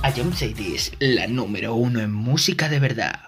A Cities, la número uno en música de verdad.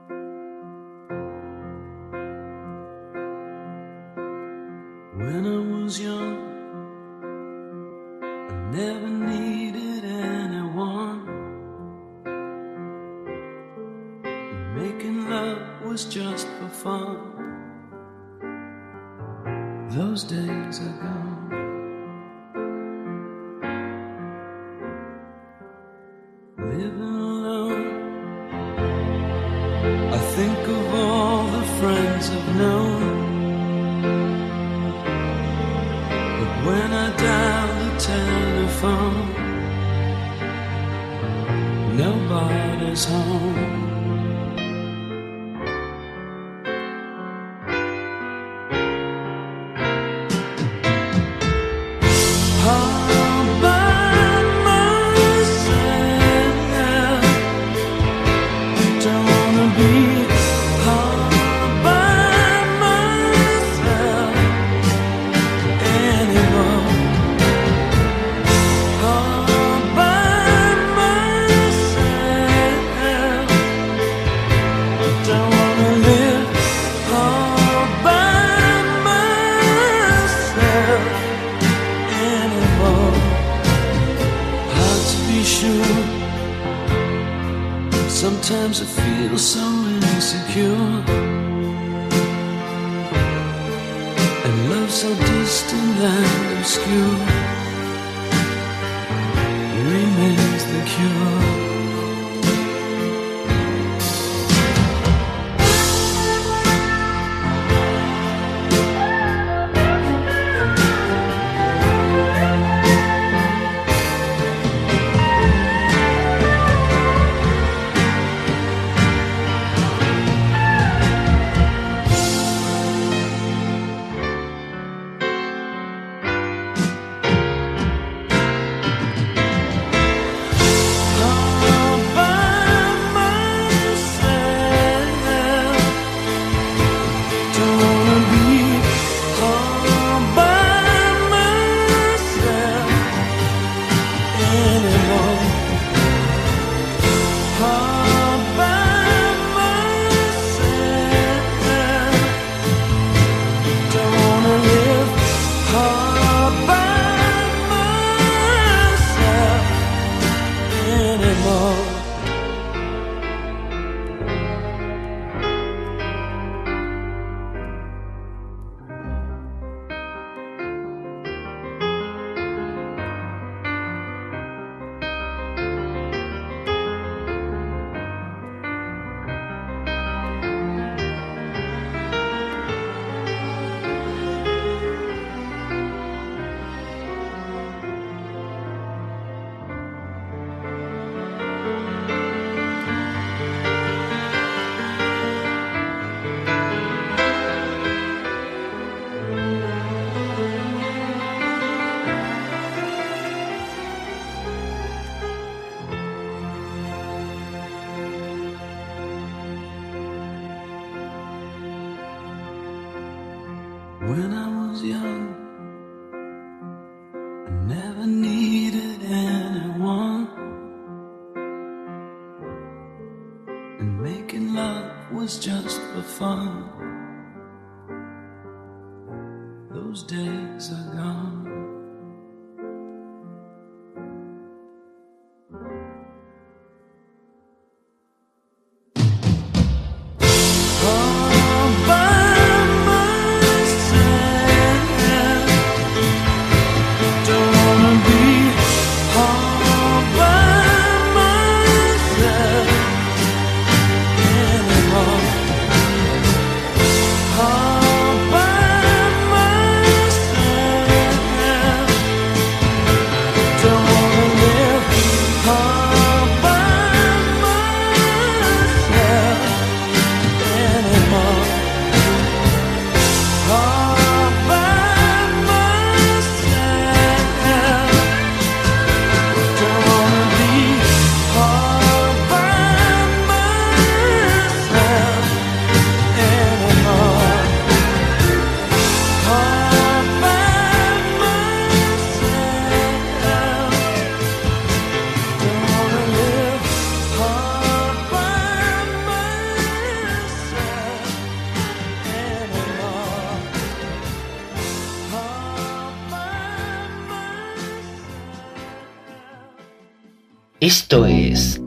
Esto es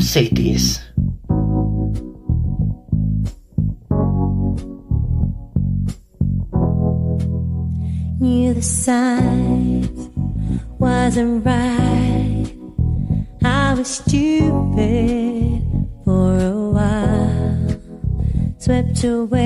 Cities. Knew the signs wasn't right. I was stupid for a while, swept away.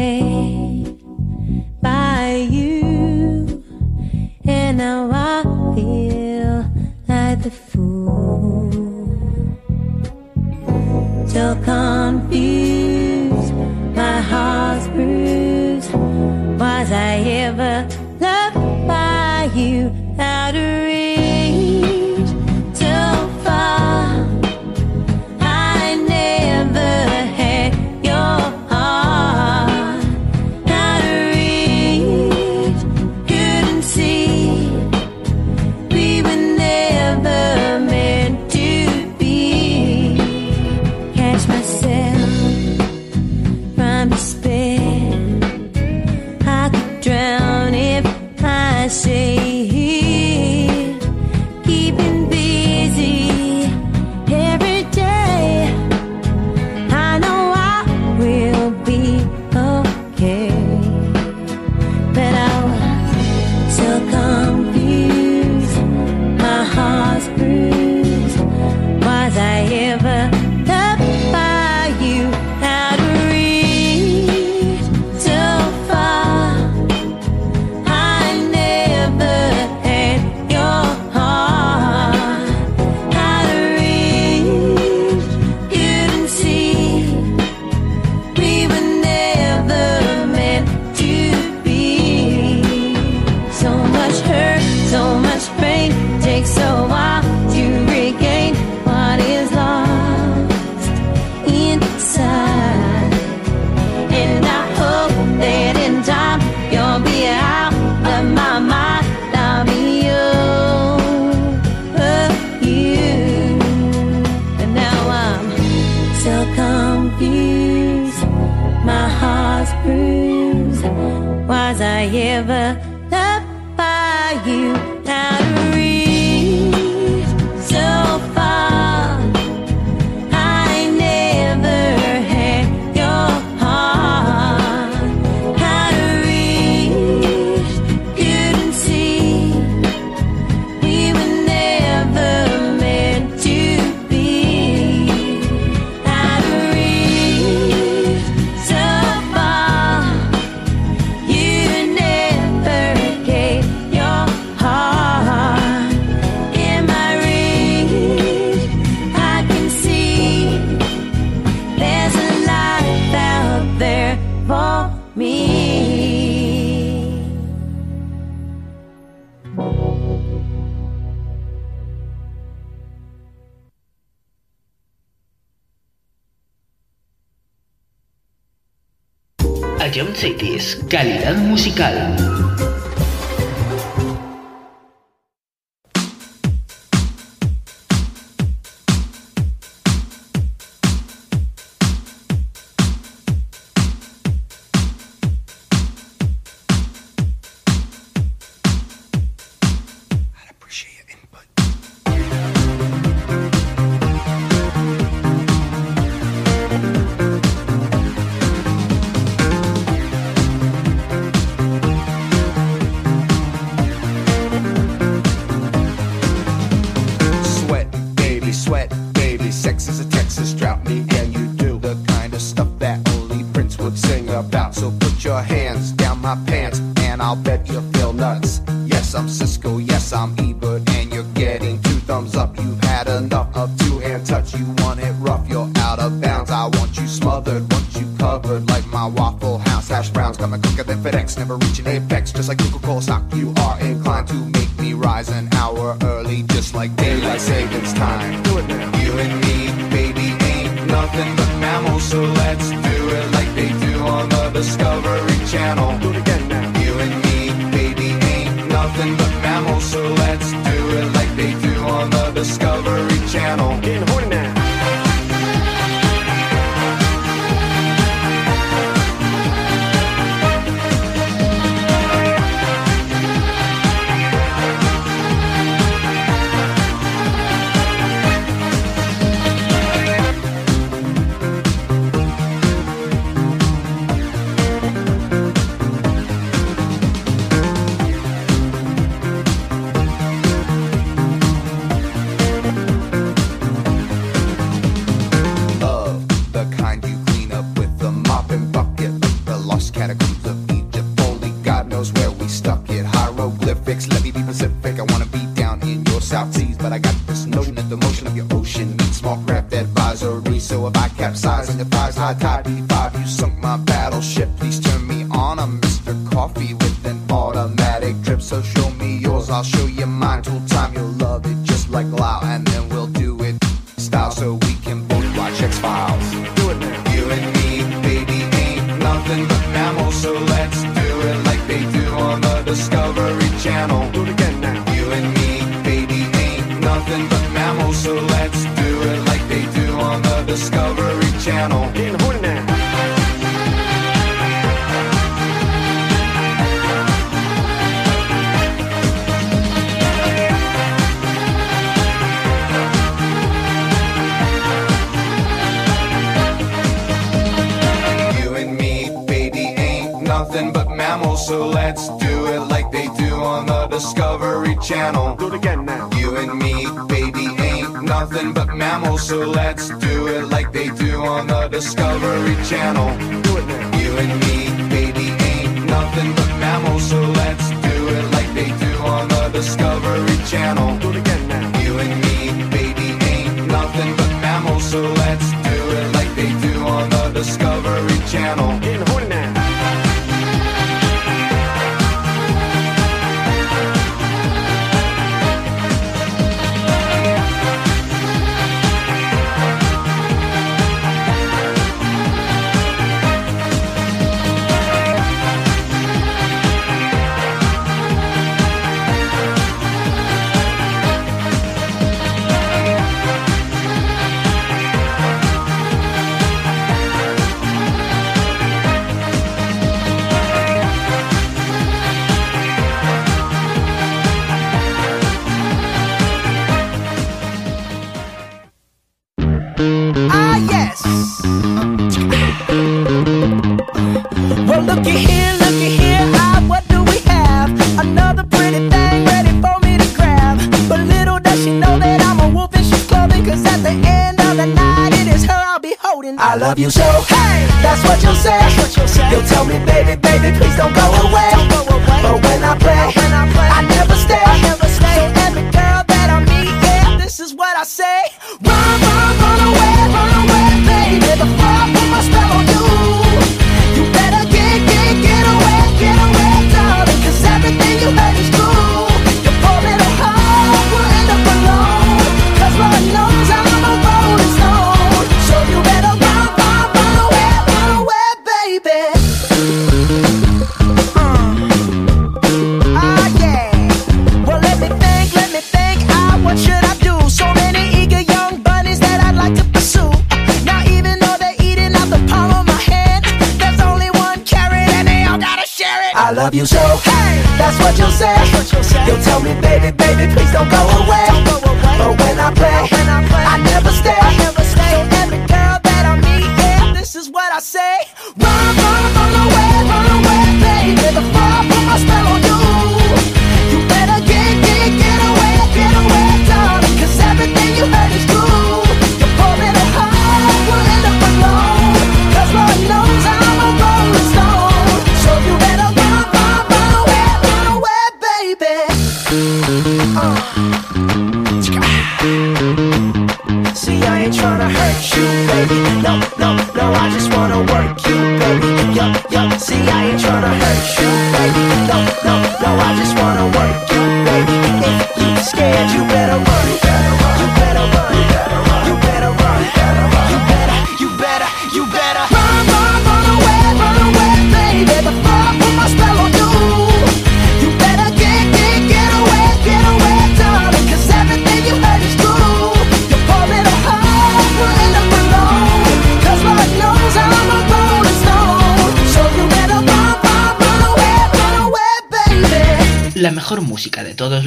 knows where we stuck it. Hieroglyphics, let me be Pacific. I wanna be down in your South Seas, but I got this notion that the motion of your ocean needs small craft advisory. So if I capsize and the prize high tide,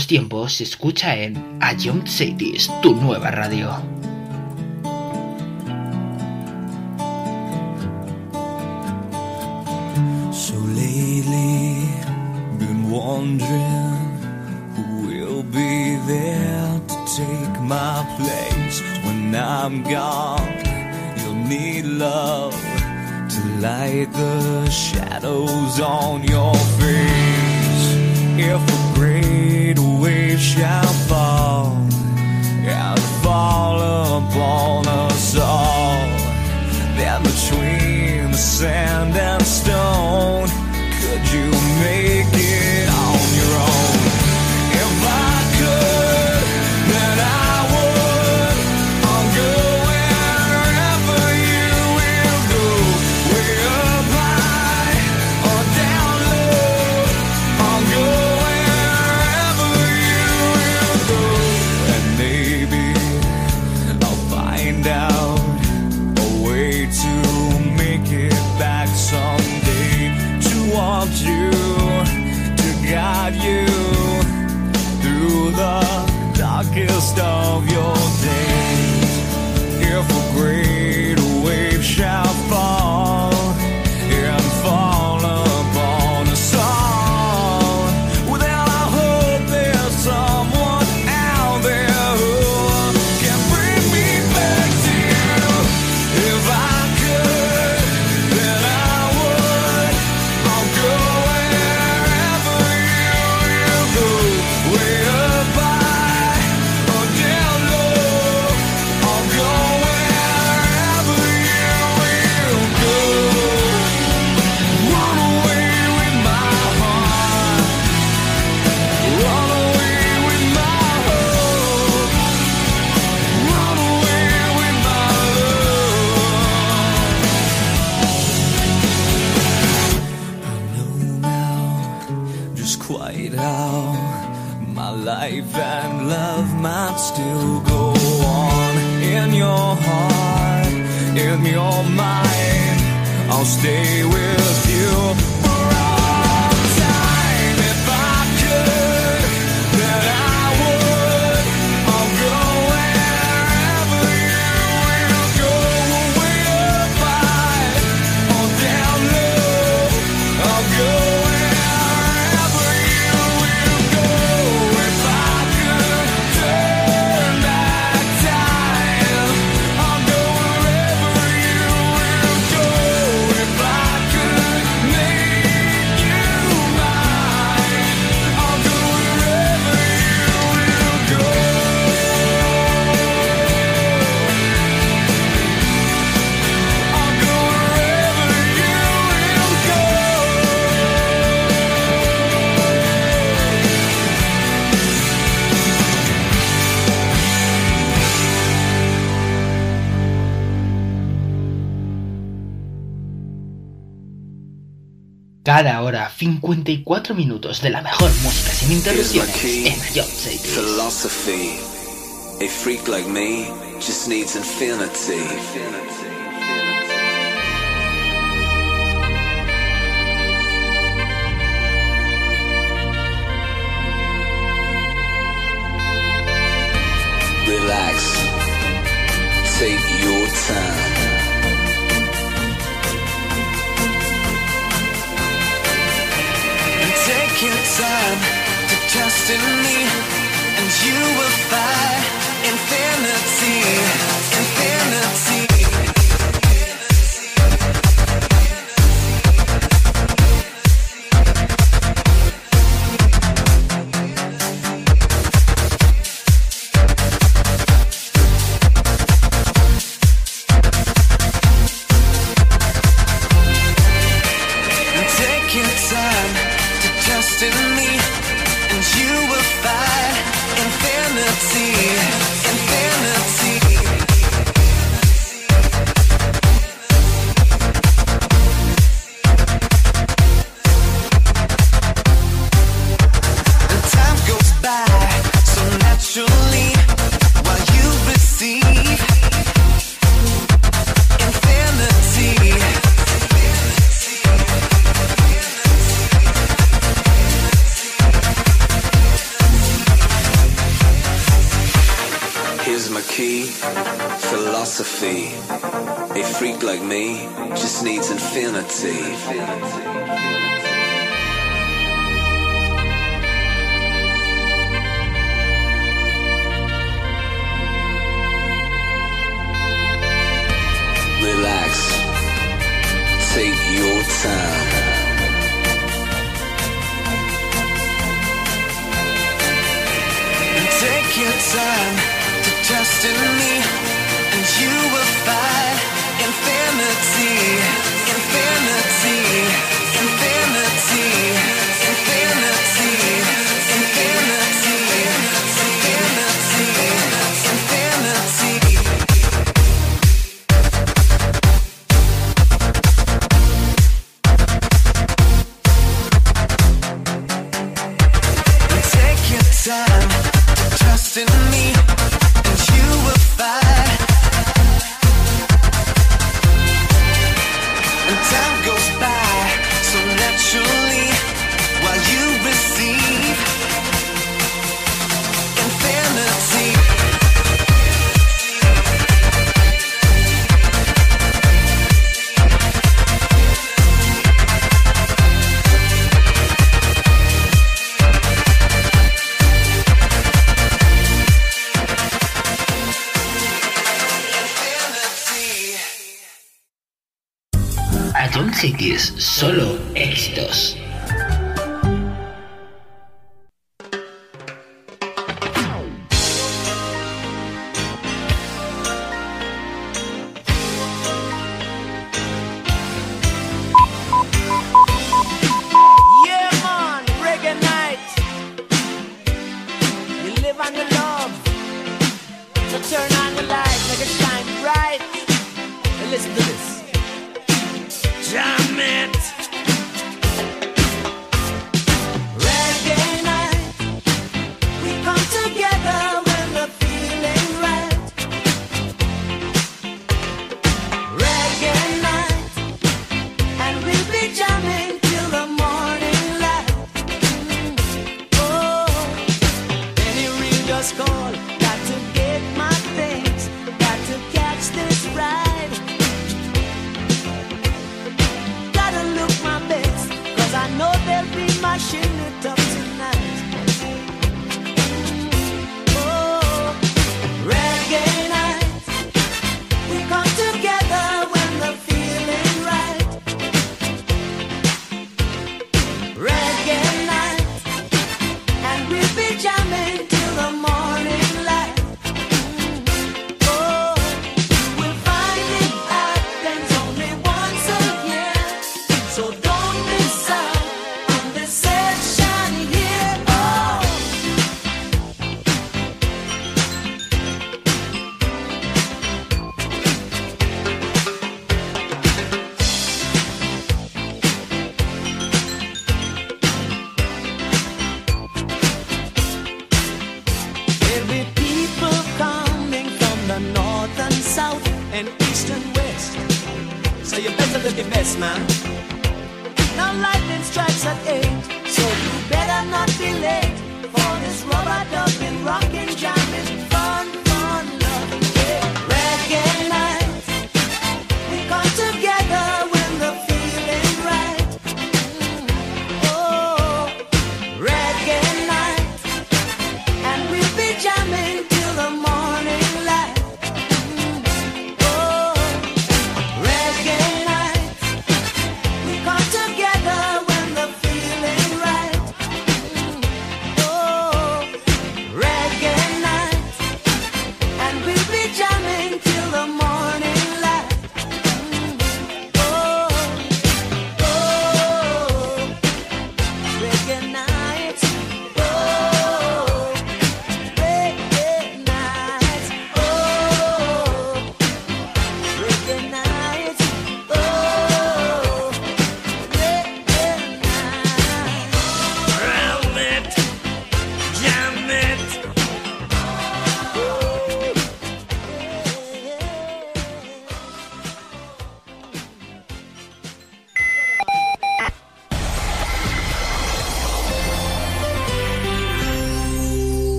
los tiempos, escucha en A Young Cities, tu nueva radio. 54 minutos de la mejor música sin interrupciones en Job Philosophy. A freak like me just needs infinity. Relax. Take your time. Take your time to trust in me, and you will find infinity, infinity.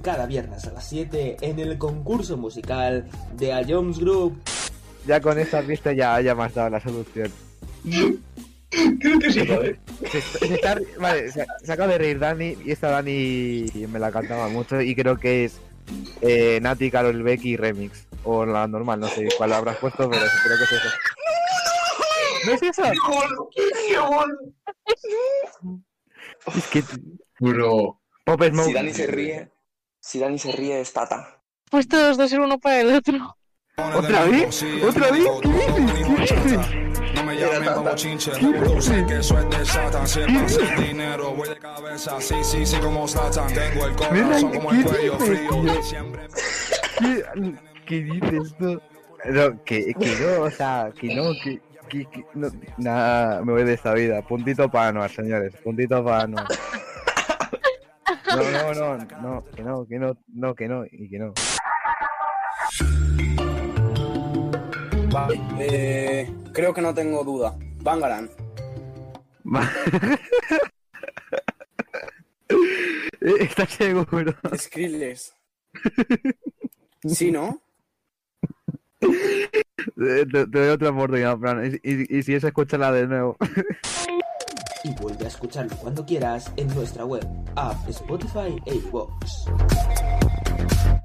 Cada viernes a las 7 en el concurso musical de A Jones Group. Ya con esta pista ya, ya me has dado la solución. Creo que sí, joder. Se, está- se está- vale, se, se acaba de reír Dani y esta Dani me la cantaba mucho y creo que es eh, Nati, Carol Becky Remix. O la normal, no sé cuál habrás puesto, pero creo que es eso. ¿No es eso? Es que... Bro. Pop Smoke. Si Dani se ríe, si Dani se ríe es Tata. Pues todos dos ser uno para el otro. ¿Otra vez? ¿Otra vez? ¿Qué dices? ¿Qué dices? No me llamen pa' bochinche, tú sé que es de Satan. Si es para hacer dinero, voy de cabeza. Sí, sí, sí, como Satan. Tengo el corazón como el cuello frío. ¿Qué, qué dices tú? No, que, que no, o sea, que no, que, que, que no, nada, me voy de esta vida. Puntito para Anuar, señores, puntito para Anuar. No, no, no, no, que no, que no, no, que no, y que no. Vale, eh, creo que no tengo duda. Bangaran. ¿Estás seguro? Skrillex. Sí, ¿no? Te, te doy otra oportunidad, Fran, y, y, y si es, escúchala de nuevo. Y vuelve a escucharlo cuando quieras en nuestra web, app, Spotify e iVoox.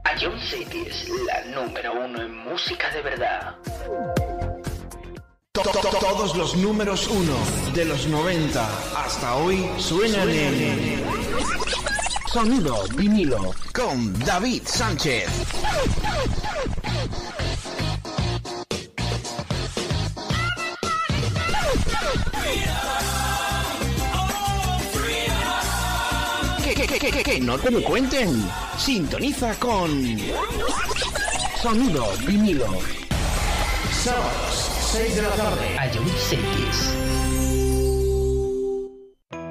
A John City es la número uno en música de verdad. To- to- Todos los números uno de los 90 hasta hoy suenan en Sonido vinilo con David Sánchez. Que, que, que, no te lo cuenten. Sintoniza con Sonido vinilo. Sábados, 6 de la tarde. A.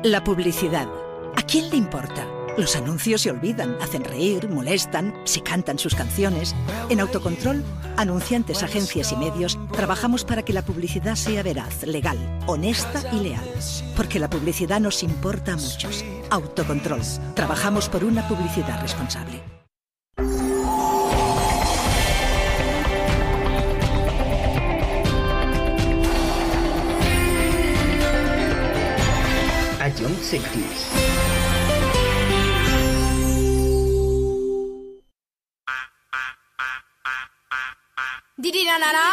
La publicidad. ¿A quién le importa? Los anuncios se olvidan, hacen reír, molestan, se cantan sus canciones. En Autocontrol, anunciantes, agencias y medios, trabajamos para que la publicidad sea veraz, legal, honesta y leal. Porque la publicidad nos importa a muchos. Autocontrol. Trabajamos por una publicidad responsable. A Didi na na na.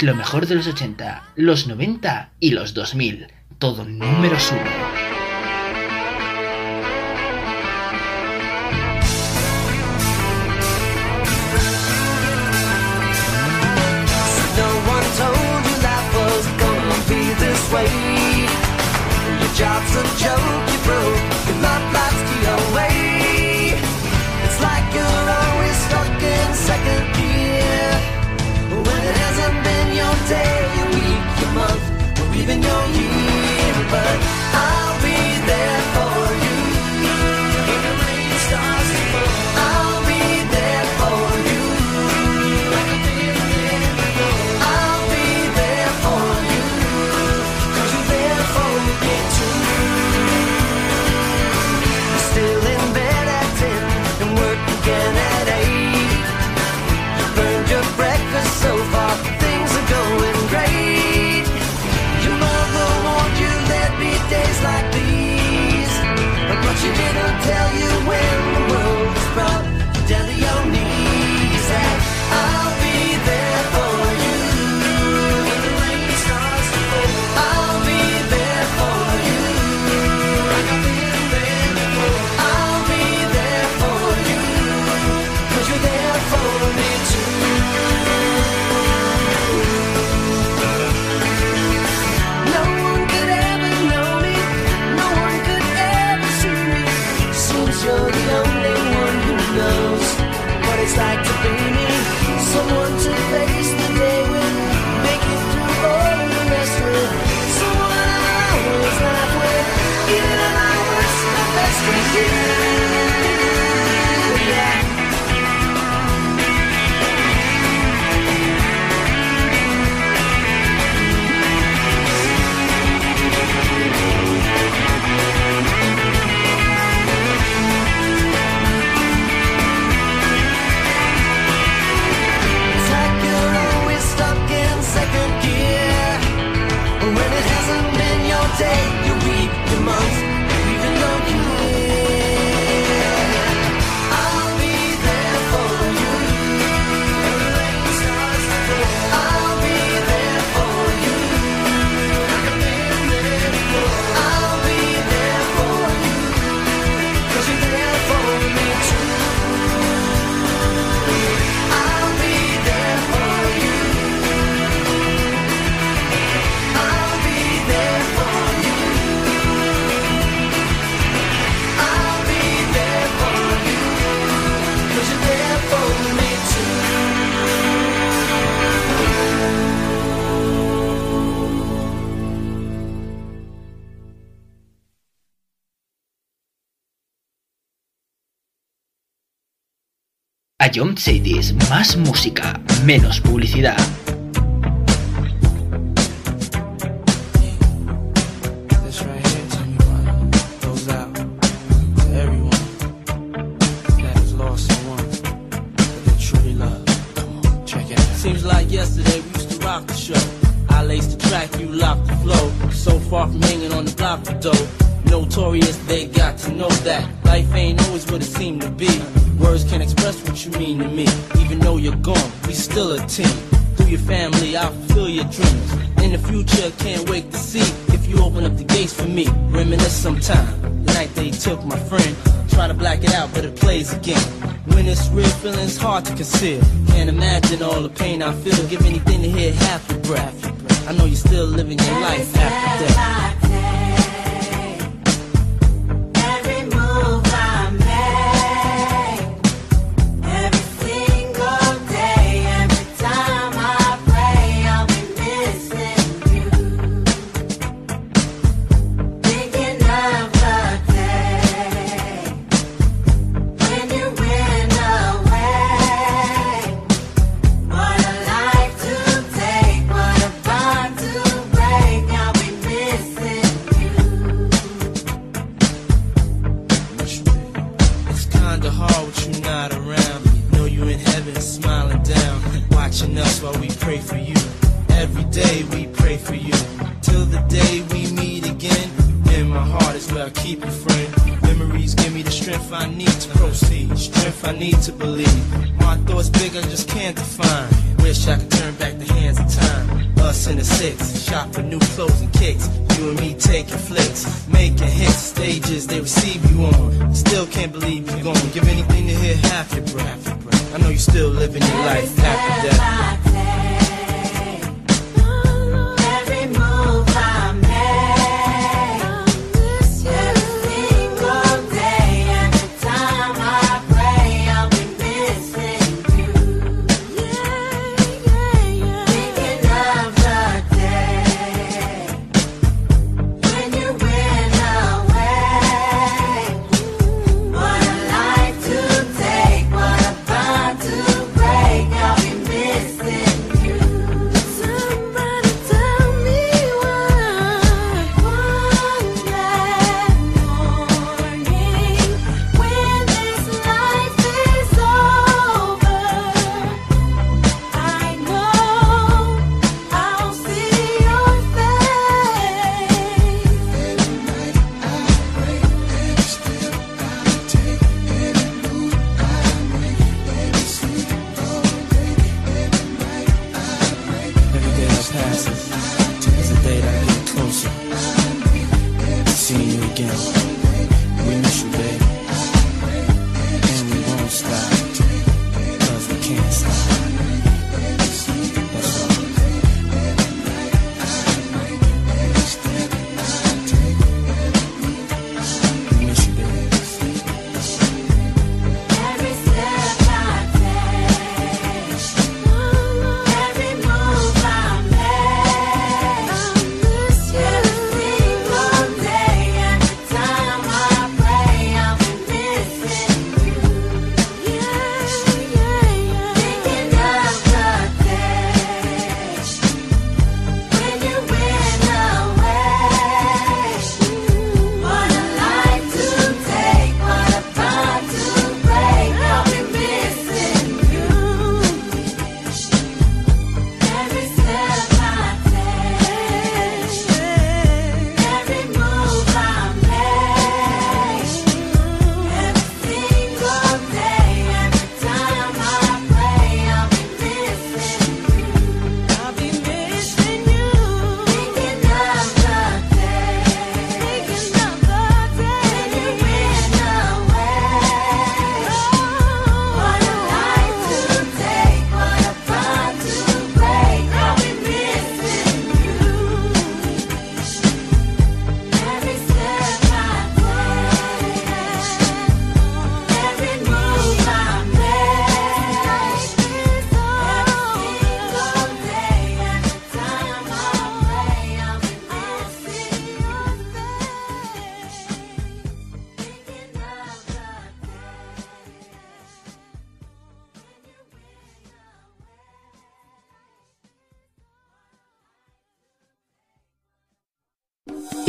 Lo mejor de los 80, los 90 y los 2000. Todo número uno. Jump Cities, más música, menos publicidad. I feel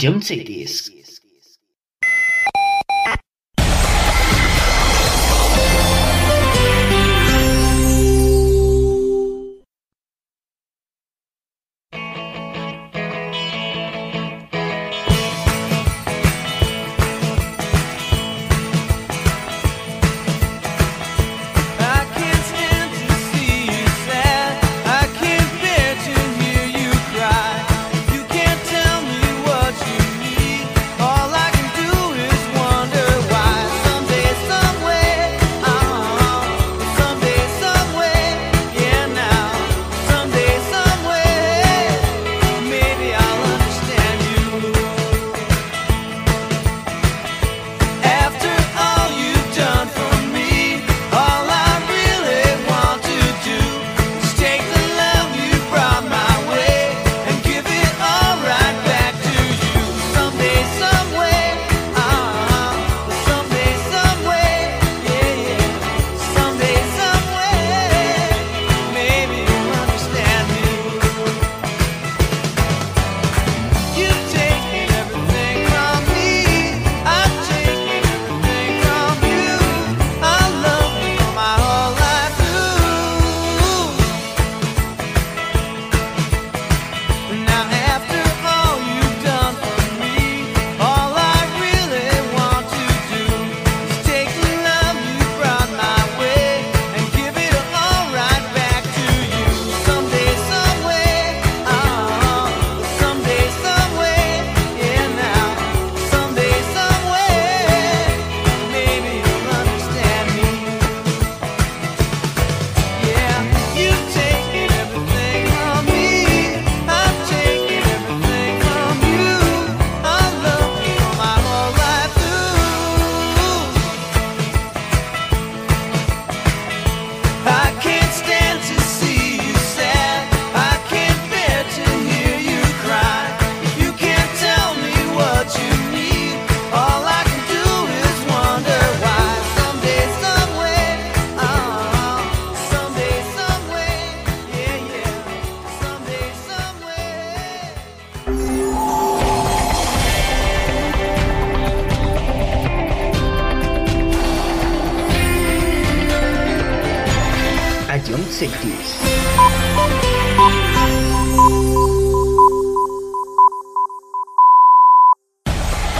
don't say.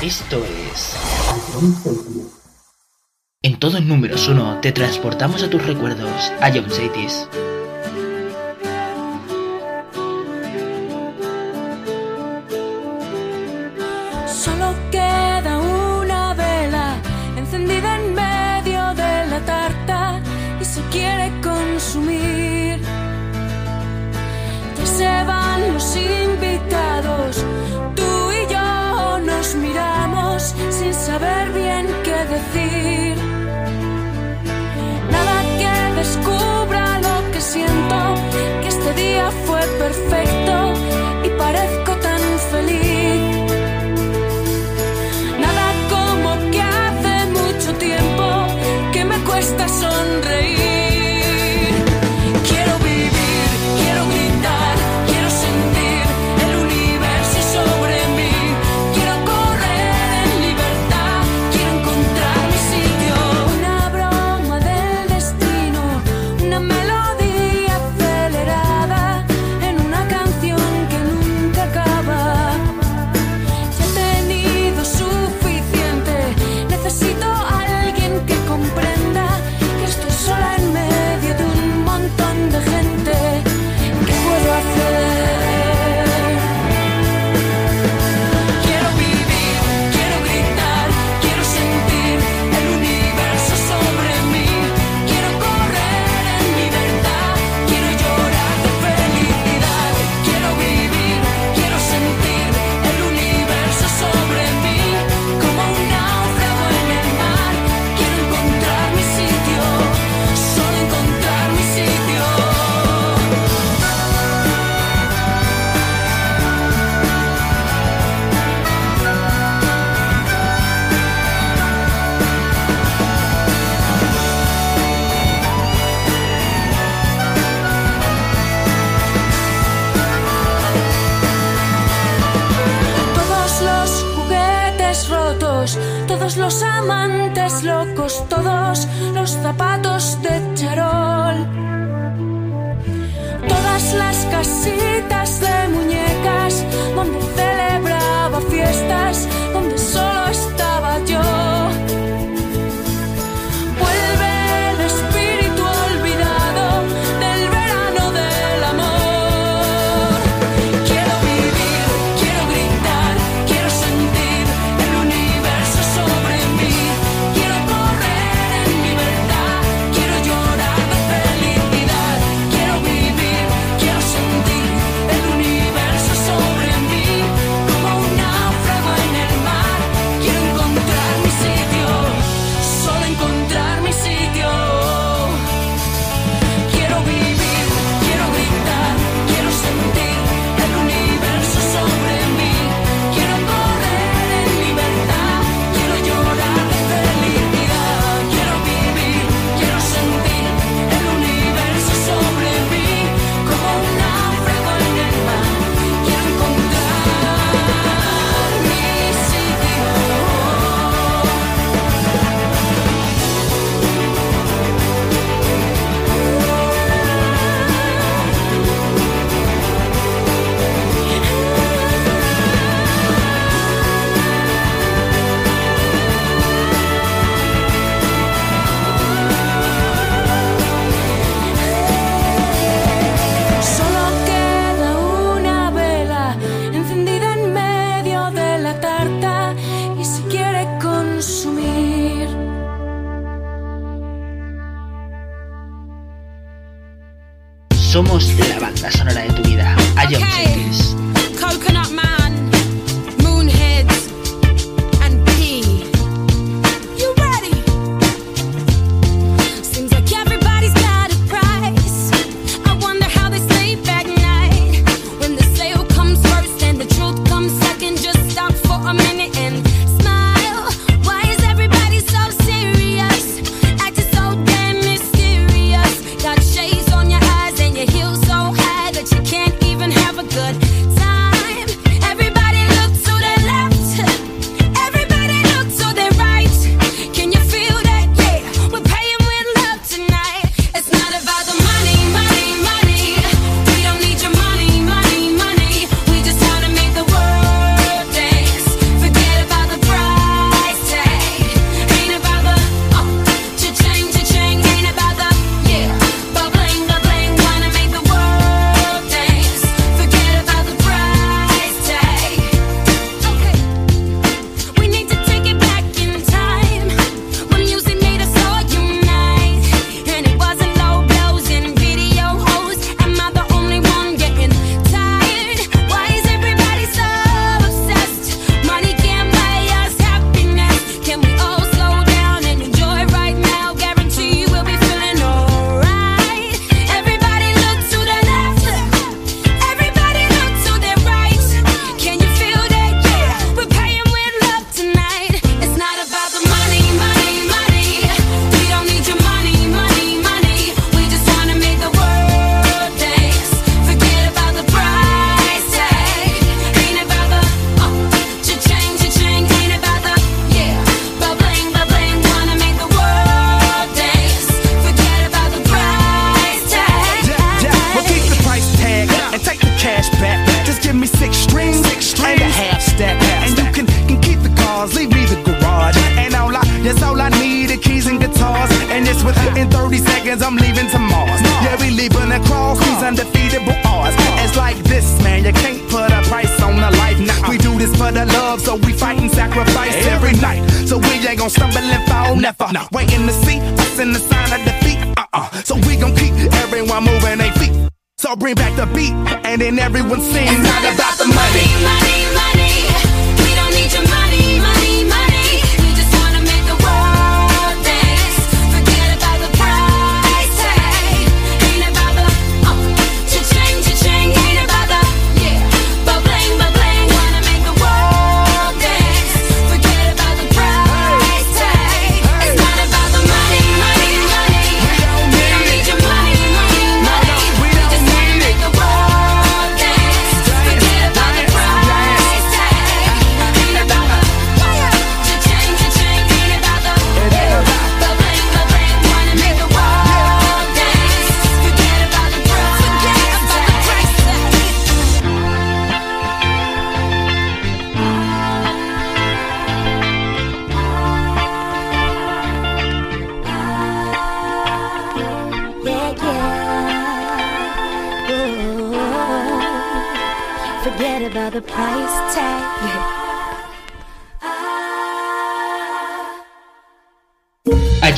Esto es... En todos números 1 te transportamos a tus recuerdos, a John Cities.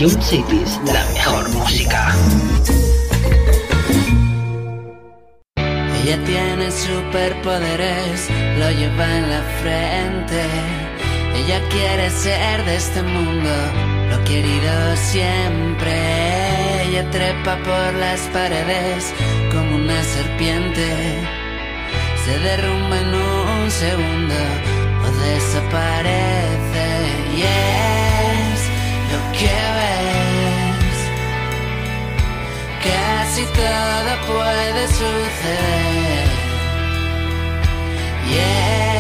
Ion Cities, la mejor música. Ella tiene superpoderes, lo lleva en la frente. Ella quiere ser de este mundo, lo querido siempre. Ella trepa por las paredes como una serpiente. Se derrumba en un segundo o desaparece. Y es lo que ves. Casi todo puede suceder. Y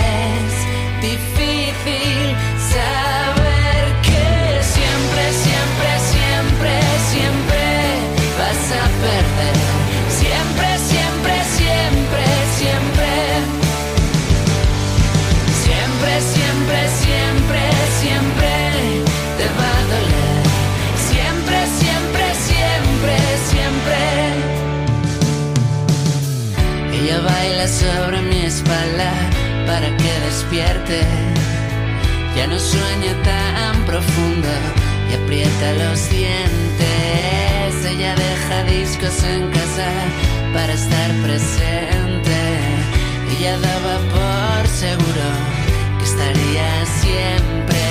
baila sobre mi espalda para que despierte. Ya no sueña tan profundo y aprieta los dientes. Ella deja discos en casa para estar presente. Ella daba por seguro que estaría siempre.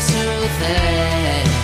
Puede suceder. Y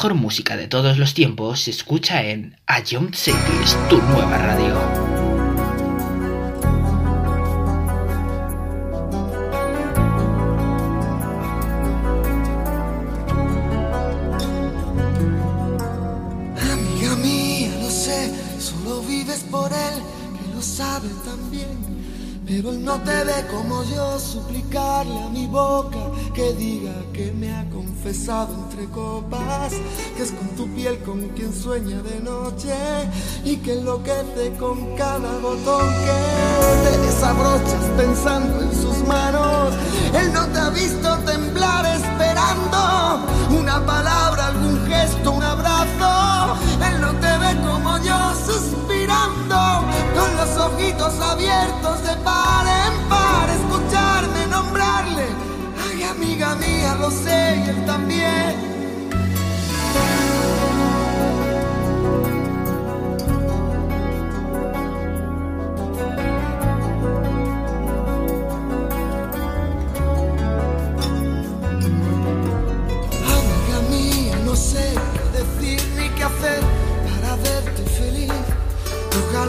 mejor música de todos los tiempos se escucha en A Young Cities, tu nueva radio. Por él, que lo sabe también. Pero él no te ve como yo, suplicarle a mi boca que diga que me ha confesado entre copas, que es con tu piel con quien sueña de noche y que enloquece con cada botón que te desabrochas pensando en sus manos. Él no te ha visto temblar esperando una palabra, algún gesto, un abrazo. Él no te ve como yo los ojitos abiertos de par en par, escucharme nombrarle. Ay, amiga mía, lo sé y él también.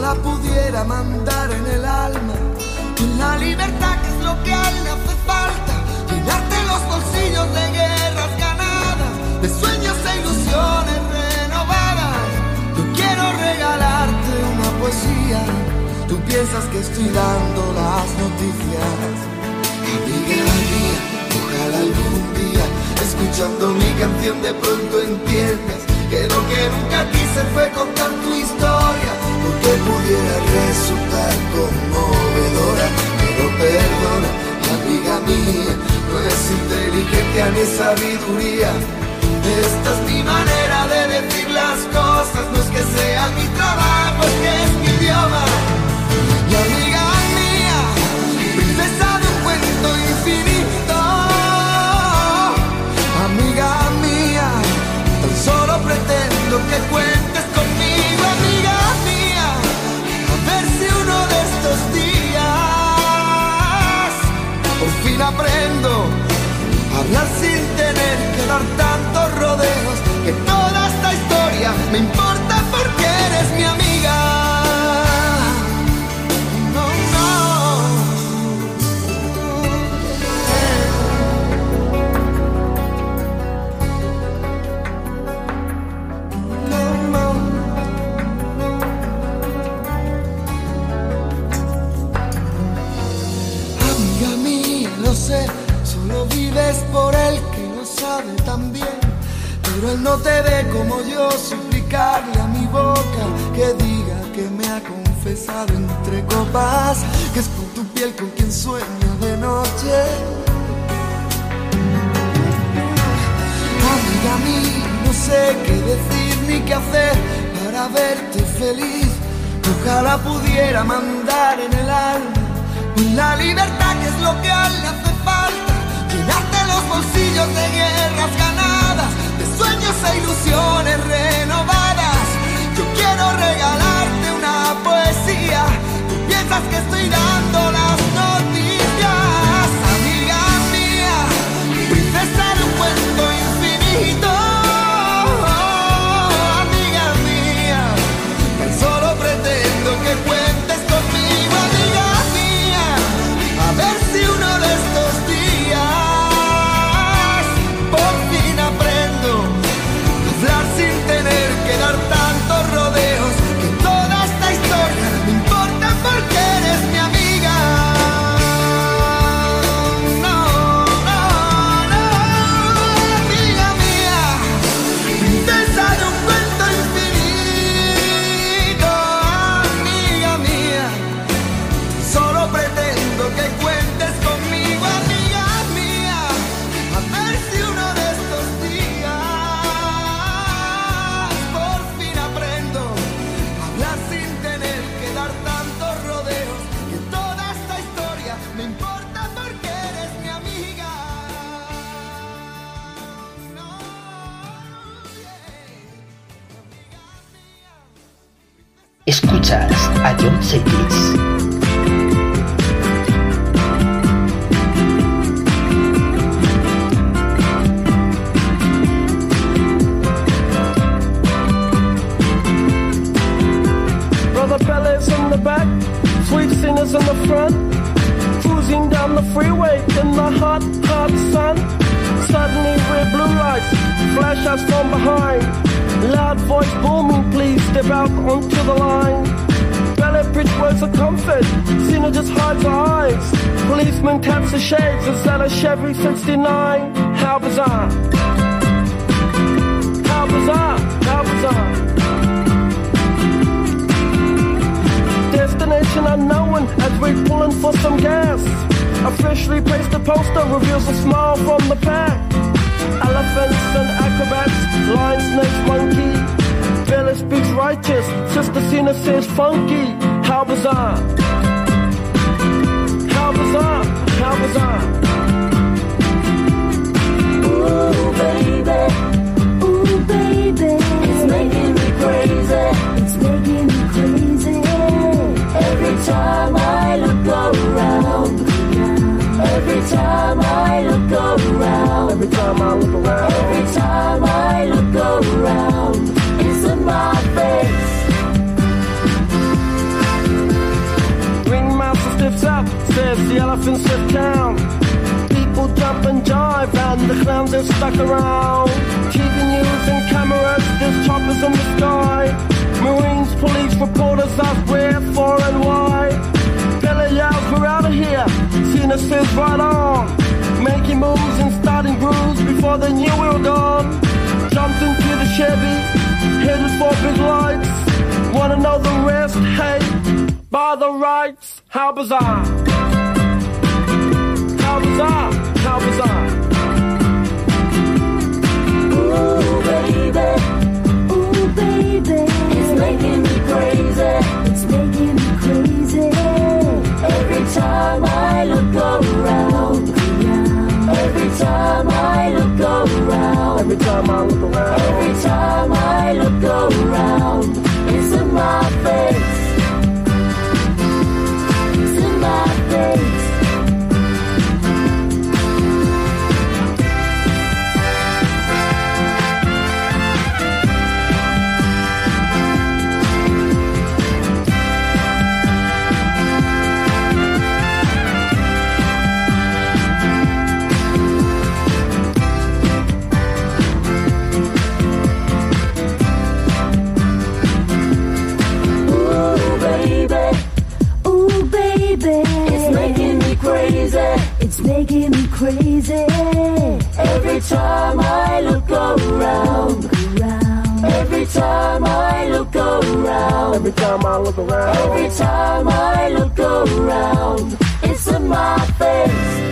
Ojalá pudiera mandar en el alma la libertad que es lo que a él le hace falta. Llenarte los bolsillos de guerras ganadas, de sueños e ilusiones renovadas. Yo quiero regalarte una poesía. Tú piensas que estoy dando las noticias. Amiga mía, ojalá algún día, escuchando mi canción, de pronto entiendas que lo que nunca quise fue contar tu historia, porque pudiera resultar conmovedora. Pero perdona, amiga mía, no es inteligencia ni sabiduría. Esta es mi manera de decir las cosas, no es que sea mi trabajo, es es mi idioma. Y amiga fin aprendo a hablar sin tener que dar tantos rodeos. Que toda esta historia me importa no te ve como yo, suplicarle a mi boca que diga que me ha confesado entre copas, que es con tu piel con quien sueña de noche. Amiga mía, no sé qué decir ni qué hacer para verte feliz. Ojalá pudiera mandar en el alma la libertad que es lo que a le hace falta. Llenarte los bolsillos de guerras sueños ilusiones renovadas. Yo quiero regalarte una poesía. Tú piensas que estoy dando las noticias, They get me crazy every time I look around. Every time I look around. Every time I look around. Every time I look around. It's in my face.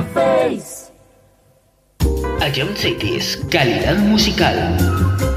face. A Jump Cities, calidad musical.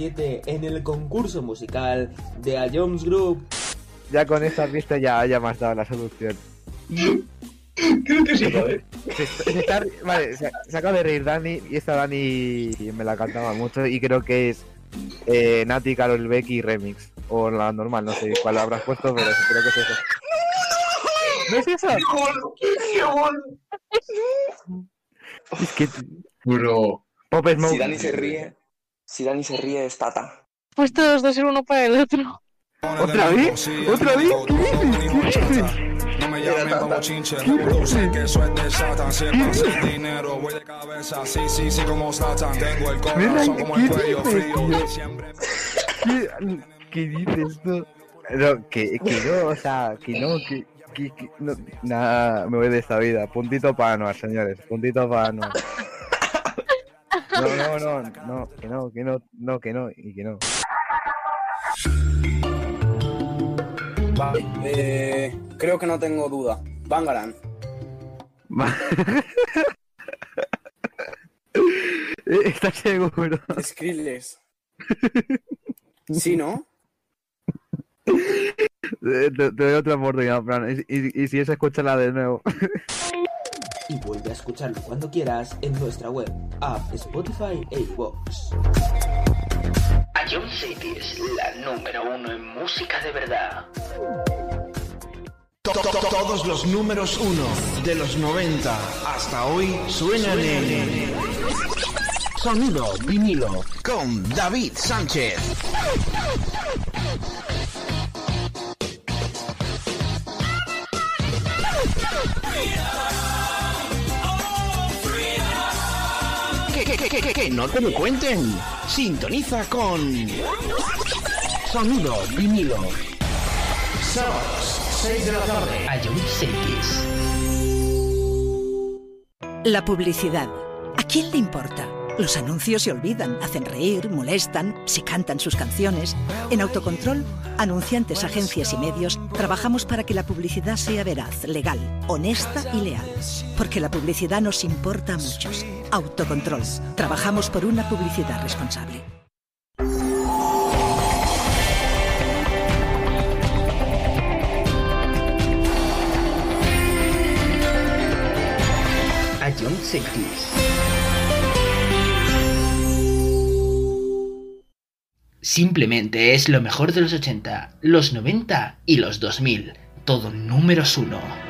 7 en el concurso musical de A Jones Group. Ya con esta pista ya, ya me has dado la solución. Creo que sí, joder. Se, se está- vale, se, se acaba de reír Dani y esta Dani me la cantaba mucho y creo que es eh, Nati, Carol Becky Remix. O la normal, no sé cuál habrás puesto, pero creo que es eso. ¿No es eso? Es que... Bro. Pop Smoke. Si Dani se ríe, si Dani se ríe es Tata. Pues todos dos el uno para el otro. ¿Otra vez? ¿Otra vez? ¿Qué dices? ¿Qué dices? No me llamen como chinche, bro, sé que eso es de Satan. Si es para hacer dinero, voy de cabeza. Sí, sí, sí, como Satan. Tengo el corazón como el cuello frío. Siempre. ¿Qué, qué dices tú? No, que, que no, o sea, que no, que, que, que- no, nada, me voy de esta vida. Puntito para Anuar, señores, puntito para Anuar. No, no, no, no, que no, que no, no, que no, y que no. Vale, eh, creo que no tengo duda. Bangaran. ¿Estás seguro? Skrillex. Sí, ¿no? Te, te doy otra oportunidad, Fran, y, y- y si es, escúchala de nuevo. Y vuelve a escucharlo cuando quieras en nuestra web, app, Spotify e iVoox. Ion City es la número uno en música de verdad. To- to- to- Todos los números uno de los 90 hasta hoy suenan en Sonido vinilo con David Sánchez. Que, que, no te lo cuenten. Sintoniza con Sonido vinilo. Sábados, 6 de la tarde. Ion Cities. La publicidad. ¿A quién le importa? Los anuncios se olvidan, hacen reír, molestan, se cantan sus canciones. En Autocontrol, anunciantes, agencias y medios, trabajamos para que la publicidad sea veraz, legal, honesta y leal. Porque la publicidad nos importa a muchos. Autocontrol. Trabajamos por una publicidad responsable. Simplemente es lo mejor de los 80, los 90 y los 2000. Todo números uno.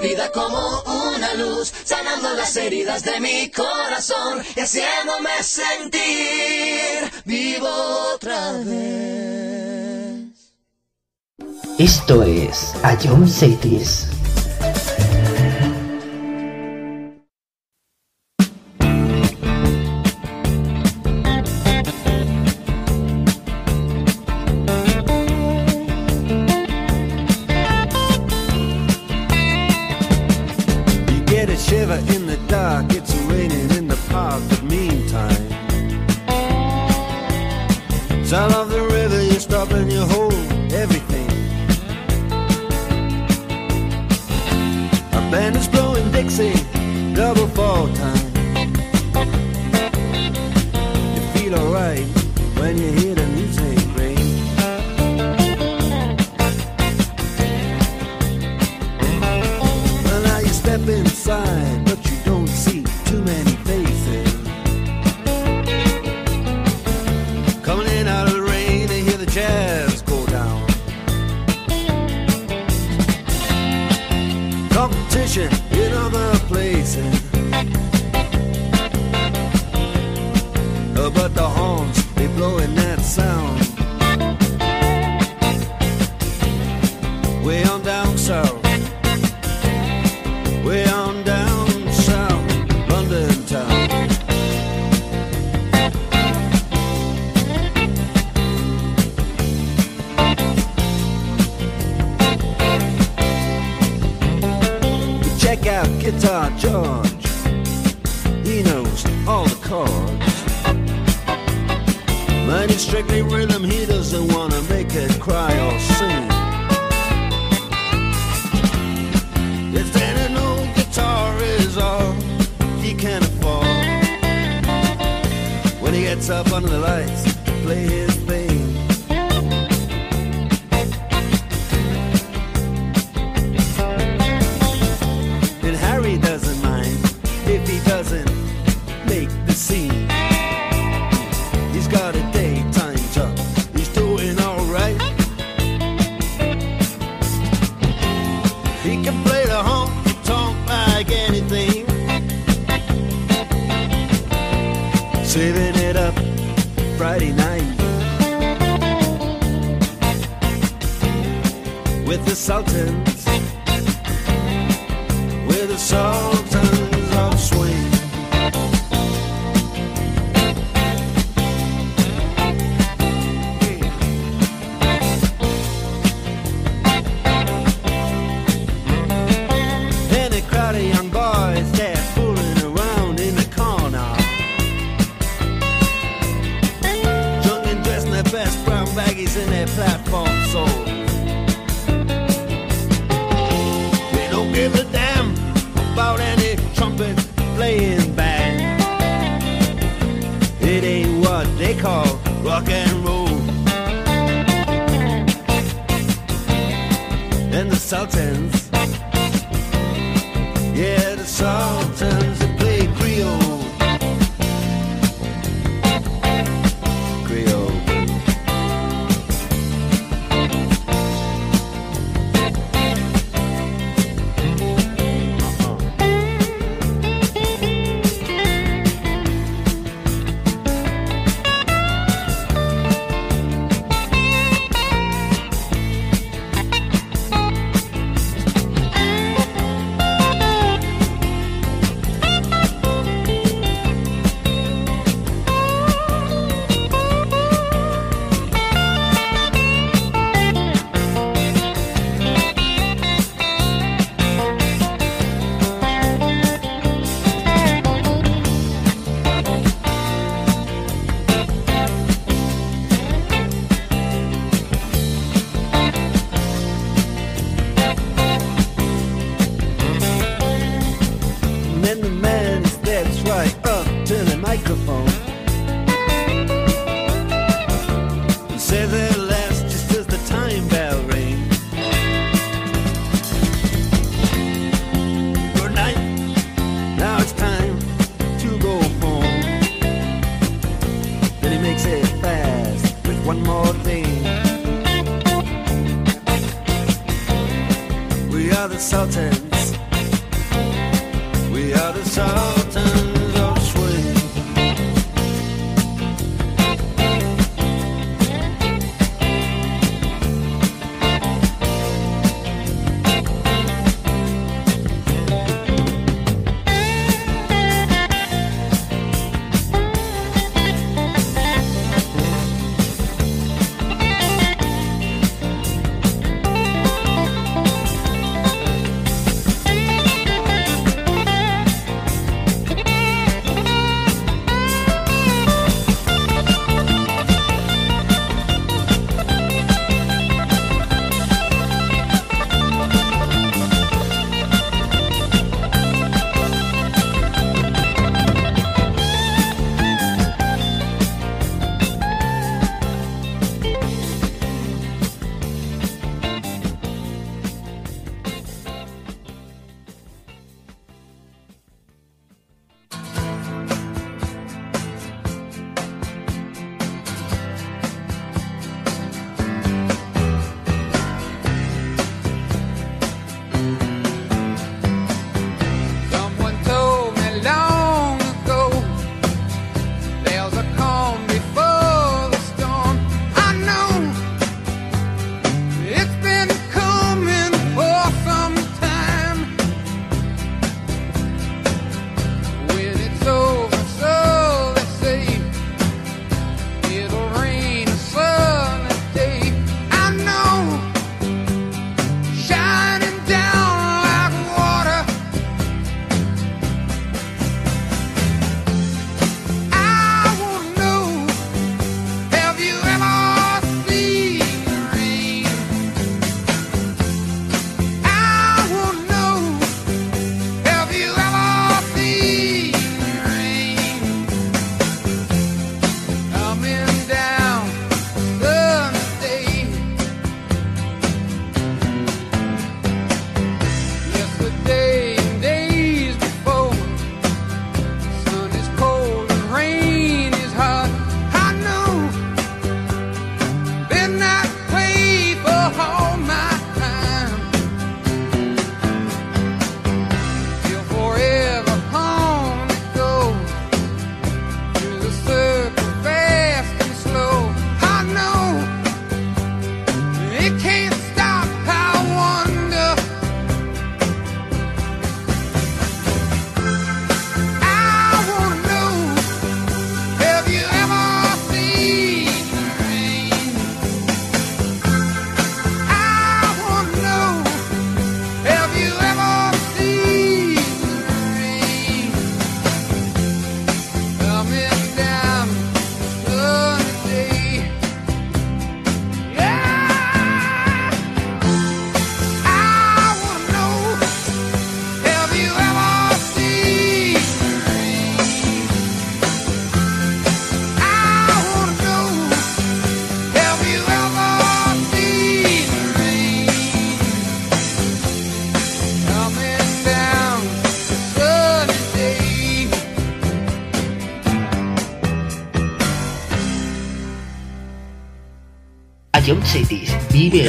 vida como una luz, sanando las heridas de mi corazón y haciéndome sentir vivo otra vez. Esto es Ion Cities.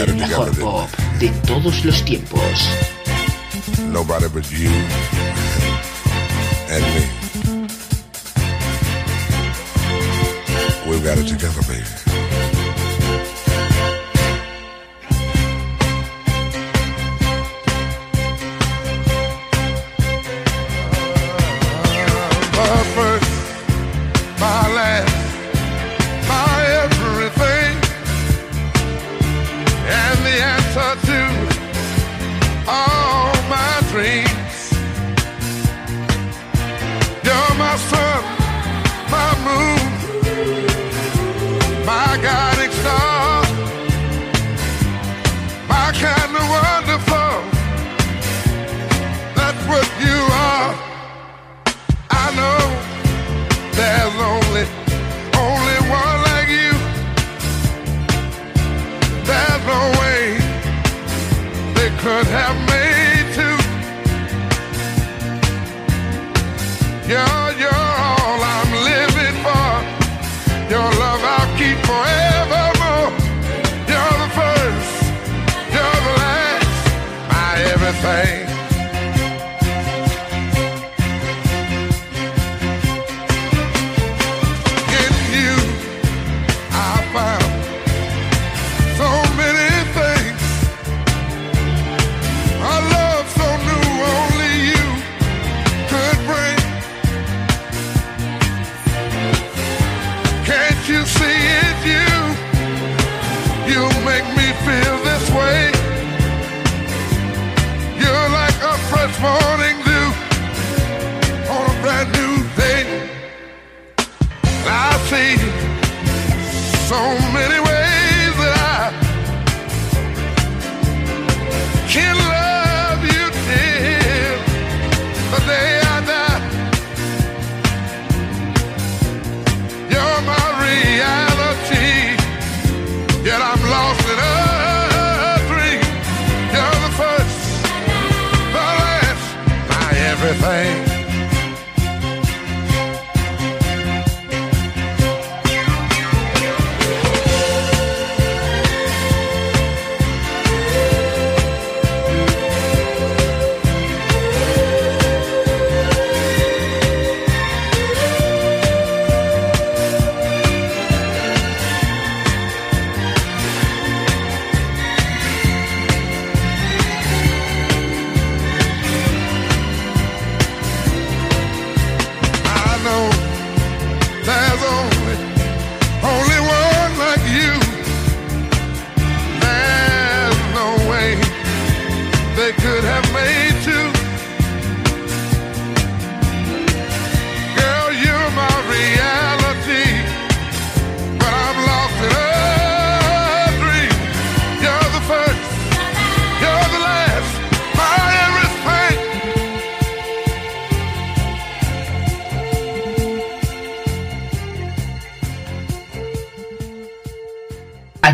el mejor pop de todos los tiempos. Nobody but you and me. We've got it together, baby.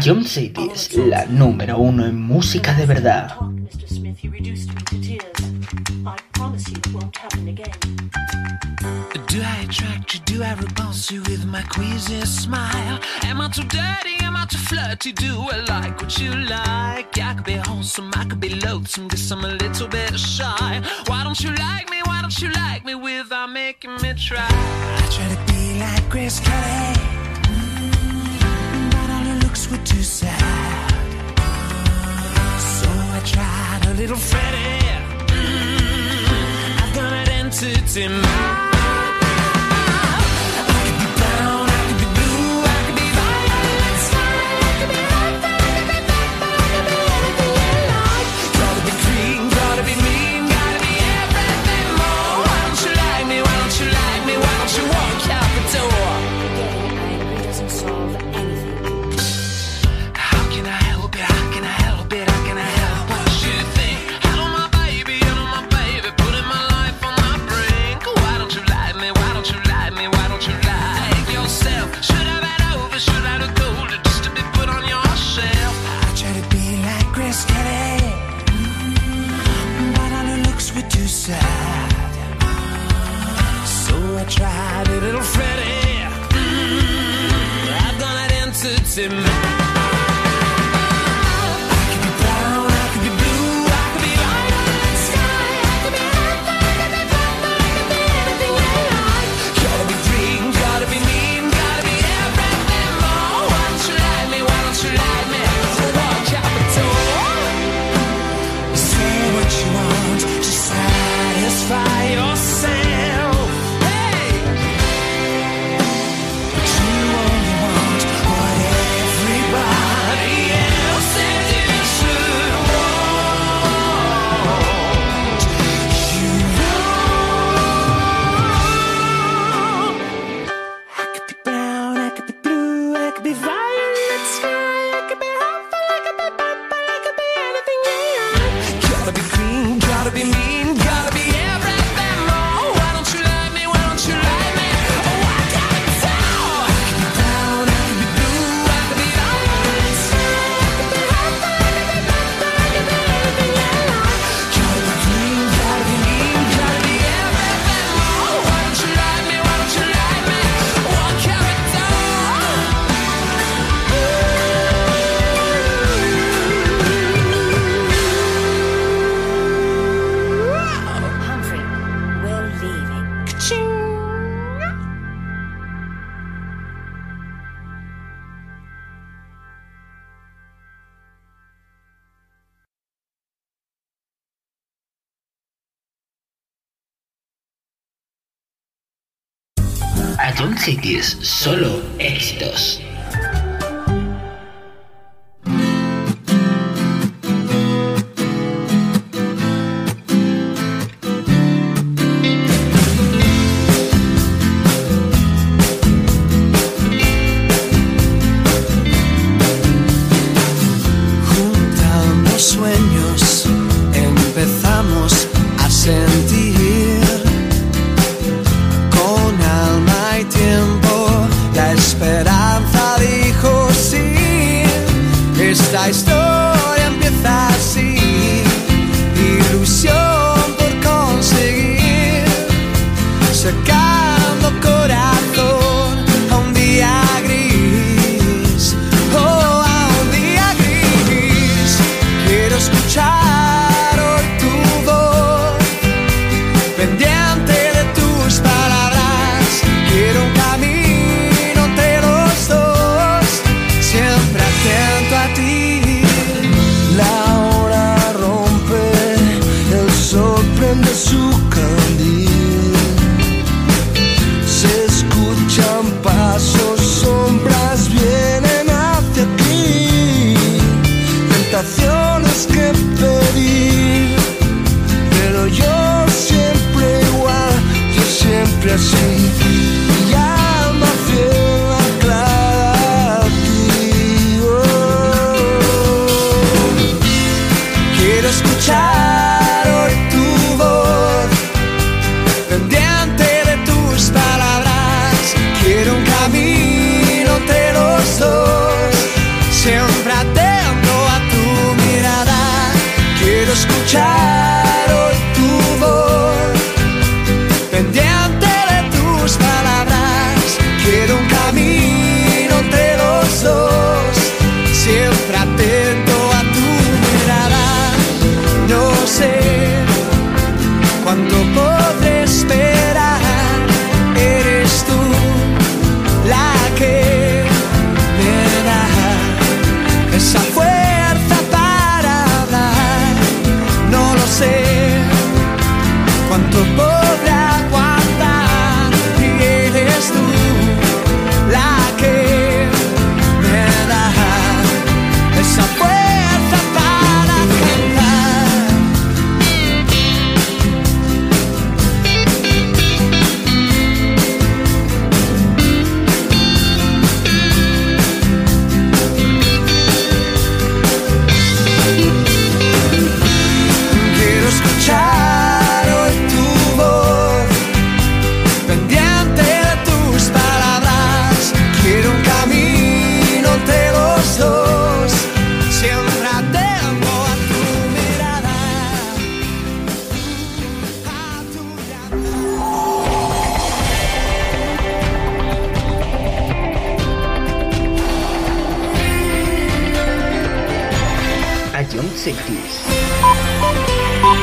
John City la número uno en música de verdad. Do I attract you? Do I repulse you with my queasy smile? Am I too dirty? Am I too flirty? Do I like what you like? I could be wholesome, I could be loathsome, guess I'm a little bit shy. Why don't you like me? Why don't you like me without making me try? I try to be like Chris Kelly were too sad. So I tried a little Freddy. Mm, I've got an entity. A John Cities, solo éxitos.